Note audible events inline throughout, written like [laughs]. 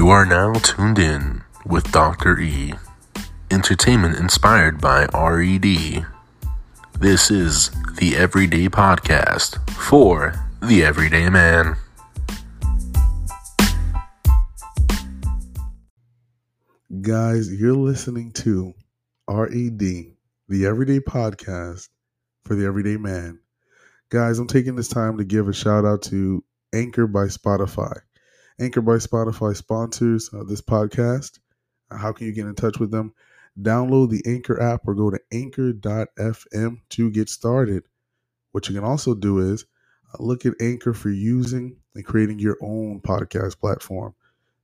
You are now tuned in with Dr. E. Entertainment inspired by RED. This is the Everyday Podcast for the Everyday Man. Guys, you're listening to RED, the Everyday Podcast for the Everyday Man. Guys, I'm taking this time to give a shout out to Anchor by Spotify. Anchor by Spotify sponsors uh, this podcast. How can you get in touch with them? Download the Anchor app or go to anchor.fm to get started. What you can also do is uh, look at Anchor for using and creating your own podcast platform.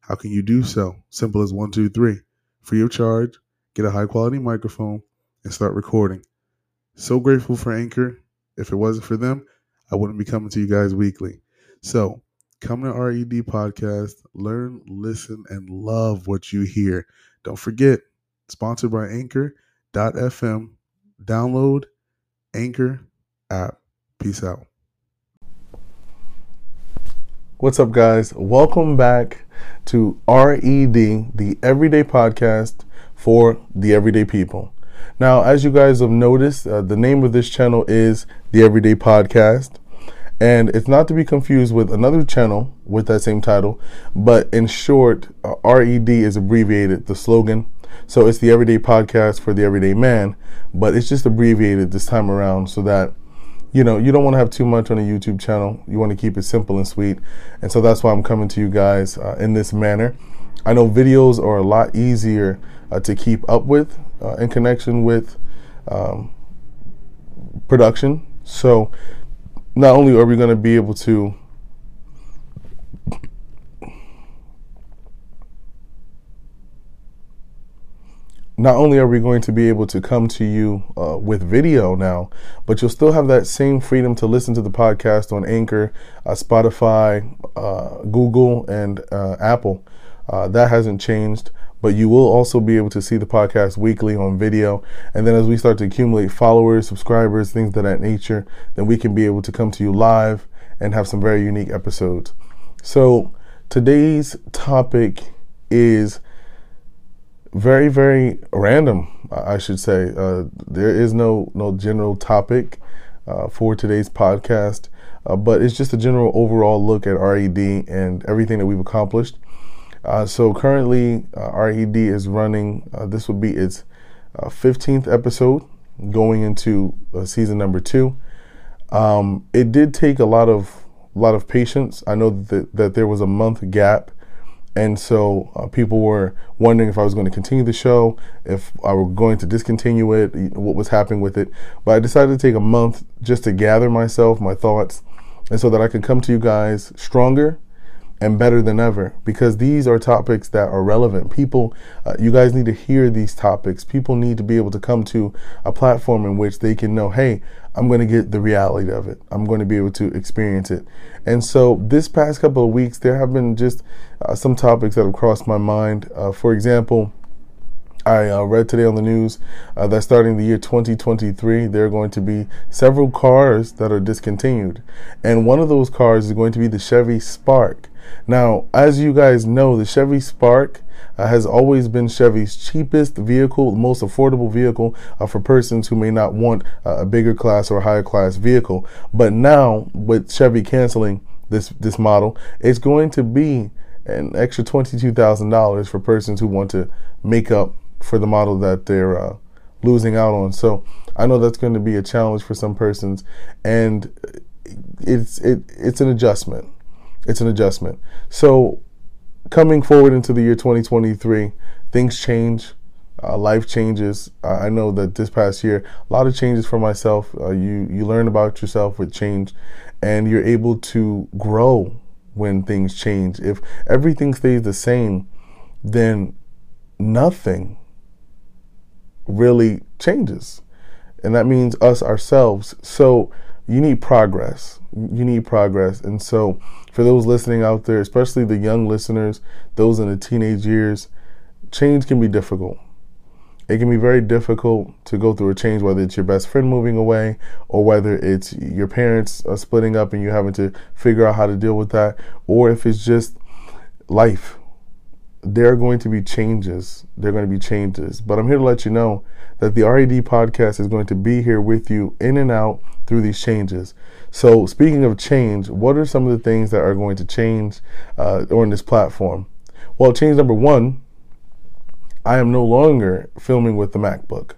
How can you do so? Simple as one, two, three. Free of charge, get a high quality microphone, and start recording. So grateful for Anchor. If it wasn't for them, I wouldn't be coming to you guys weekly. So come to RED Podcast, learn, listen, and love what you hear. Don't forget, sponsored by Anchor.fm. Download Anchor app. Peace out. What's up, guys? Welcome back to RED, the Everyday Podcast for the Everyday People. Now, as you guys have noticed, uh, the name of this channel is the Everyday Podcast. And it's not to be confused with another channel with that same title, but in short, uh, RED is abbreviated, the slogan. So it's the Everyday Podcast for the Everyday Man, but it's just abbreviated this time around so that you know, you don't want to have too much on a YouTube channel. You want to keep it simple and sweet. And so that's why I'm coming to you guys uh, in this manner. I know videos are a lot easier uh, to keep up with uh, in connection with um, production. So not only are we going to be able to not only are we going to be able to come to you uh, with video now, but you'll still have that same freedom to listen to the podcast on Anchor, uh, Spotify, uh, Google, and uh, Apple. Uh, that hasn't changed, but you will also be able to see the podcast weekly on video. And then as we start to accumulate followers, subscribers, things of that nature, then we can be able to come to you live and have some very unique episodes. So today's topic is very very random i should say uh, there is no no general topic uh, for today's podcast uh, but it's just a general overall look at red and everything that we've accomplished uh, so currently uh, red is running uh, this would be its 15th episode going into season number two. Um, it did take a lot of a lot of patience. I know that, that there was a month gap. And so uh, people were wondering if I was going to continue the show, if I were going to discontinue it, what was happening with it. But I decided to take a month just to gather myself, my thoughts, and so that I could come to you guys stronger and better than ever because these are topics that are relevant. People, uh, you guys need to hear these topics. People need to be able to come to a platform in which they can know, hey, I'm going to get the reality of it. I'm going to be able to experience it. And so, this past couple of weeks, there have been just uh, some topics that have crossed my mind. Uh, for example, I uh, read today on the news uh, that starting the year 2023, there are going to be several cars that are discontinued. And one of those cars is going to be the Chevy Spark. Now, as you guys know, the Chevy Spark uh, has always been Chevy's cheapest vehicle, most affordable vehicle uh, for persons who may not want uh, a bigger class or higher class vehicle. But now, with Chevy canceling this this model, it's going to be an extra twenty-two thousand dollars for persons who want to make up for the model that they're uh, losing out on. So I know that's going to be a challenge for some persons, and it's it it's an adjustment. It's an adjustment. So coming forward into the year 2023, things change. Uh, life changes. Uh, I know that this past year, a lot of changes for myself. Uh, you you learn about yourself with change, and you're able to grow when things change. If everything stays the same, then nothing really changes. And that means us ourselves. So you need progress. You need progress. And so for those listening out there, especially the young listeners, those in the teenage years, change can be difficult. It can be very difficult to go through a change, whether it's your best friend moving away or whether it's your parents uh, splitting up and you having to figure out how to deal with that, or if it's just life there are going to be changes. There are going to be changes. But I'm here to let you know that the RED podcast is going to be here with you in and out through these changes. So, speaking of change, what are some of the things that are going to change uh, on this platform? Well, change number one I am no longer filming with the MacBook.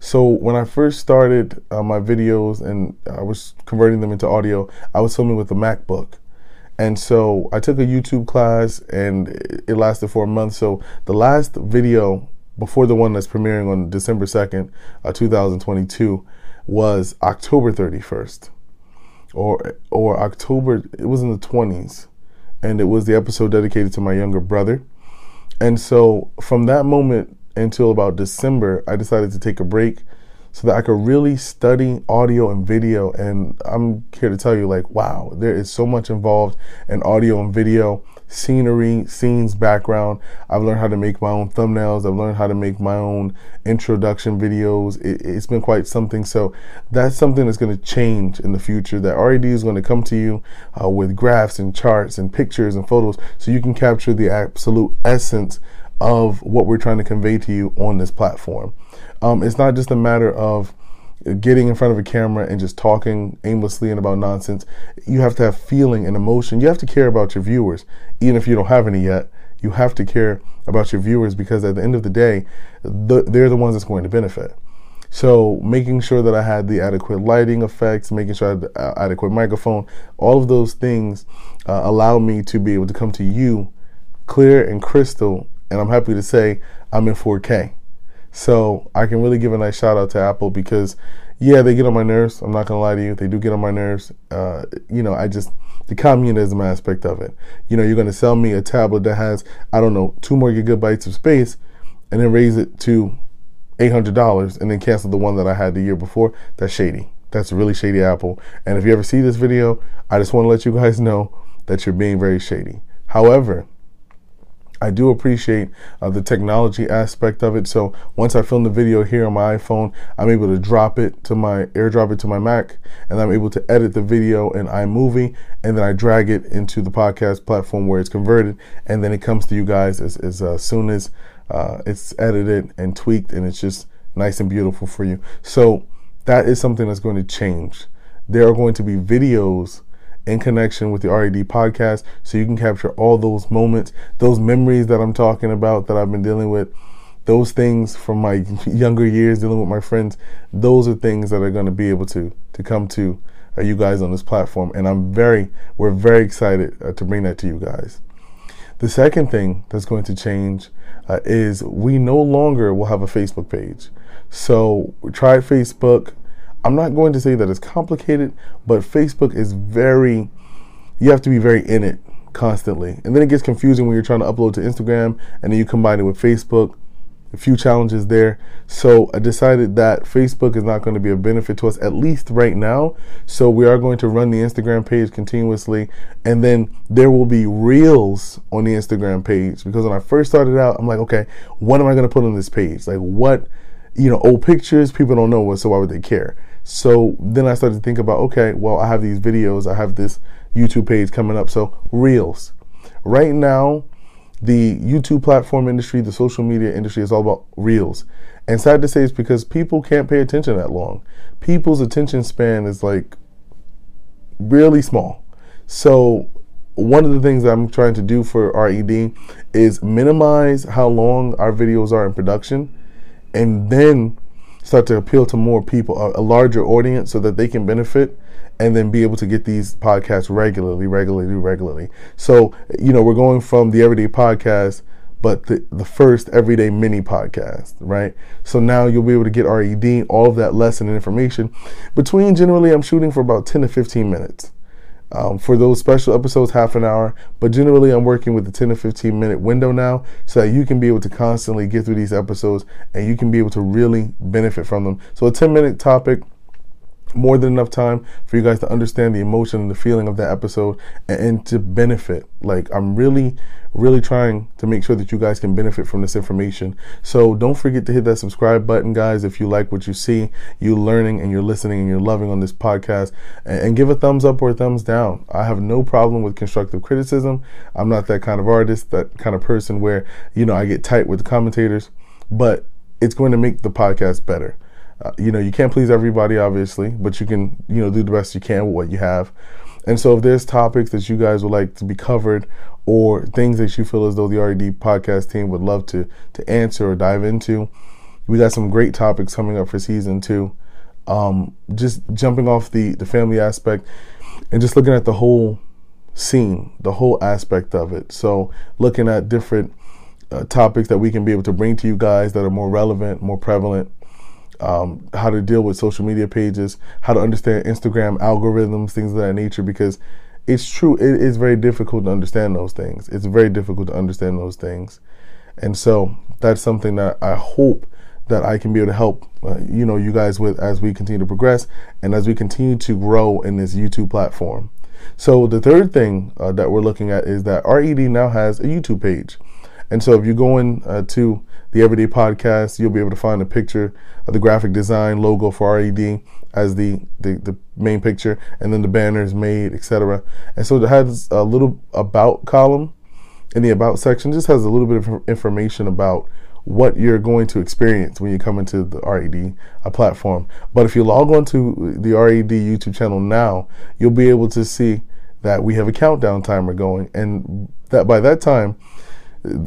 So when I first started uh, my videos and I was converting them into audio, I was filming with the MacBook. And so I took a YouTube class and it lasted for a month. So the last video before the one that's premiering on December 2nd, uh, 2022 was October 31st or or October it was in the 20s and it was the episode dedicated to my younger brother. And so from that moment until about December, I decided to take a break so that I could really study audio and video. And I'm here to tell you, like, wow, there is so much involved in audio and video, scenery, scenes, background. I've learned how to make my own thumbnails. I've learned how to make my own introduction videos. It, has been quite something. So that's something that's going to change in the future. That RED is going to come to you uh, with graphs and charts and pictures and photos so you can capture the absolute essence of what we're trying to convey to you on this platform. Um, it's not just a matter of getting in front of a camera and just talking aimlessly and about nonsense. You have to have feeling and emotion. You have to care about your viewers, even if you don't have any yet. You have to care about your viewers because at the end of the day, the, they're the ones that's going to benefit. So making sure that I had the adequate lighting effects, making sure I had the adequate microphone, all of those things uh, allow me to be able to come to you clear and crystal. And I'm happy to say I'm in 4K. So I can really give a nice shout out to Apple because, yeah, they get on my nerves. I'm not gonna lie to you, they do get on my nerves. Uh, you know, I just the communism aspect of it. You know, you're gonna sell me a tablet that has I don't know two more gigabytes of space, and then raise it to eight hundred dollars, and then cancel the one that I had the year before. That's shady. That's really shady, Apple. And if you ever see this video, I just want to let you guys [laughs] know that you're being very shady. However, I do appreciate uh, the technology aspect of it. So once I film the video here on my iPhone, I'm able to drop it to my airdrop it to my Mac, and I'm able to edit the video in iMovie, and then I drag it into the podcast platform where it's converted, and then it comes to you guys as, as uh, soon as uh, it's edited and tweaked, and it's just nice and beautiful for you. So that is something that's going to change. There are going to be videos in connection with the RED podcast so you can capture all those moments, those memories that I'm talking about that I've been dealing with, those things from my [laughs] younger years dealing with my friends. Those are things that are going to be able to to come to uh, you guys on this platform and I'm very we're very excited uh, to bring that to you guys. The second thing that's going to change uh, is we no longer will have a Facebook page. So we tried Facebook I'm not going to say that it's complicated, but Facebook is very, you have to be very in it constantly. And then it gets confusing when you're trying to upload to Instagram and then you combine it with Facebook. A few challenges there. So I decided that Facebook is not going to be a benefit to us, at least right now. So we are going to run the Instagram page continuously. And then there will be reels on the Instagram page. Because when I first started out, I'm like, okay, what am I going to put on this page? Like, what, you know, old pictures, people don't know what, so why would they care? So then I started to think about okay, well, I have these videos, I have this YouTube page coming up. So, Reels. Right now, the YouTube platform industry, the social media industry is all about Reels. And sad to say, it's because people can't pay attention that long. People's attention span is like really small. So, one of the things I'm trying to do for RED is minimize how long our videos are in production and then start to appeal to more people, a, a, larger audience, so that they can benefit and then be able to get these podcasts regularly, regularly, regularly. So, you know, we're going from the everyday podcast, but the, the first everyday mini podcast, right? So now you'll be able to get RED, all of that lesson and information. Between generally, I'm shooting for about 10 to 15 minutes. Um, for those special episodes, half an hour. But generally, I'm working with a 10 to 15 minute window now so that you can be able to constantly get through these episodes and you can be able to really benefit from them. So, a 10 minute topic, more than enough time for you guys to understand the emotion and the feeling of that episode and, and, to benefit. Like, I'm really, really trying to make sure that you guys can benefit from this information. So don't forget to hit that subscribe button, guys, if you like what you see, you learning and you're listening and you're loving on this podcast, and, and give a thumbs up or a thumbs down. I have no problem with constructive criticism. I'm not that kind of artist, that kind of person where, you know, I get tight with the commentators, but it's going to make the podcast better. Uh, you know, you can't please everybody, obviously, but you can, you know, do the best you can with what you have. And so, if there's topics that you guys would like to be covered, or things that you feel as though the RED podcast team would love to to answer or dive into, we got some great topics coming up for season two. Um, just jumping off the the family aspect and just looking at the whole scene, the whole aspect of it. So, looking at different uh, topics that we can be able to bring to you guys that are more relevant, more prevalent um, how to deal with social media pages, how to understand Instagram algorithms, things of that nature, because it's true, it is very difficult to understand those things. It's very difficult to understand those things. And so that's something that I hope that I can be able to help, uh, you know, you guys with as we continue to progress and as we continue to grow in this YouTube platform. So the third thing uh, that we're looking at is that RED now has a YouTube page. And so if you go in uh, to the Everyday Podcast, you'll be able to find a picture of the graphic design logo for RED as the, the, the main picture, and then the banners made, etc. And so it has a little about column in the about section, just has a little bit of information about what you're going to experience when you come into the RED uh, platform. But if you log on to the RED YouTube channel now, you'll be able to see that we have a countdown timer going, and that by that time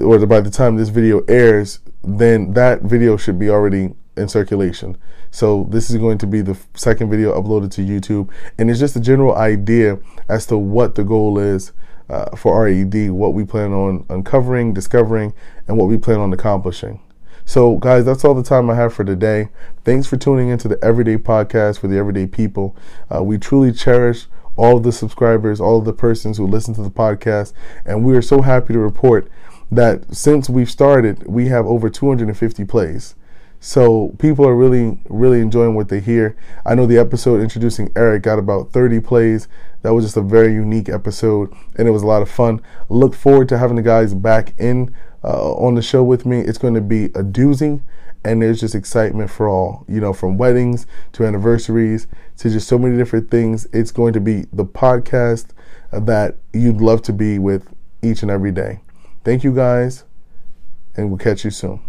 or by the time this video airs, then that video should be already in circulation. So this is going to be the second video uploaded to YouTube, and it's just a general idea as to what the goal is uh, for RED, what we plan on uncovering, discovering, and what we plan on accomplishing. So, guys, that's all the time I have for today. Thanks for tuning into the Everyday Podcast for the Everyday People. Uh, we truly cherish all of the subscribers, all of the persons who listen to the podcast, and we are so happy to report that since we've started, we have over 250 plays. So people are really, really enjoying what they hear. I know the episode introducing Eric got about 30 plays. That was just a very unique episode, and it was a lot of fun. Look forward to having the guys back in uh, on the show with me. It's going to be a doozy, and there's just excitement for all. You know, from weddings to anniversaries to just so many different things. It's going to be the podcast that you'd love to be with each and every day. Thank you guys, and we'll catch you soon.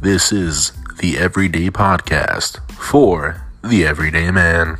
This is the Everyday Podcast for the Everyday Man.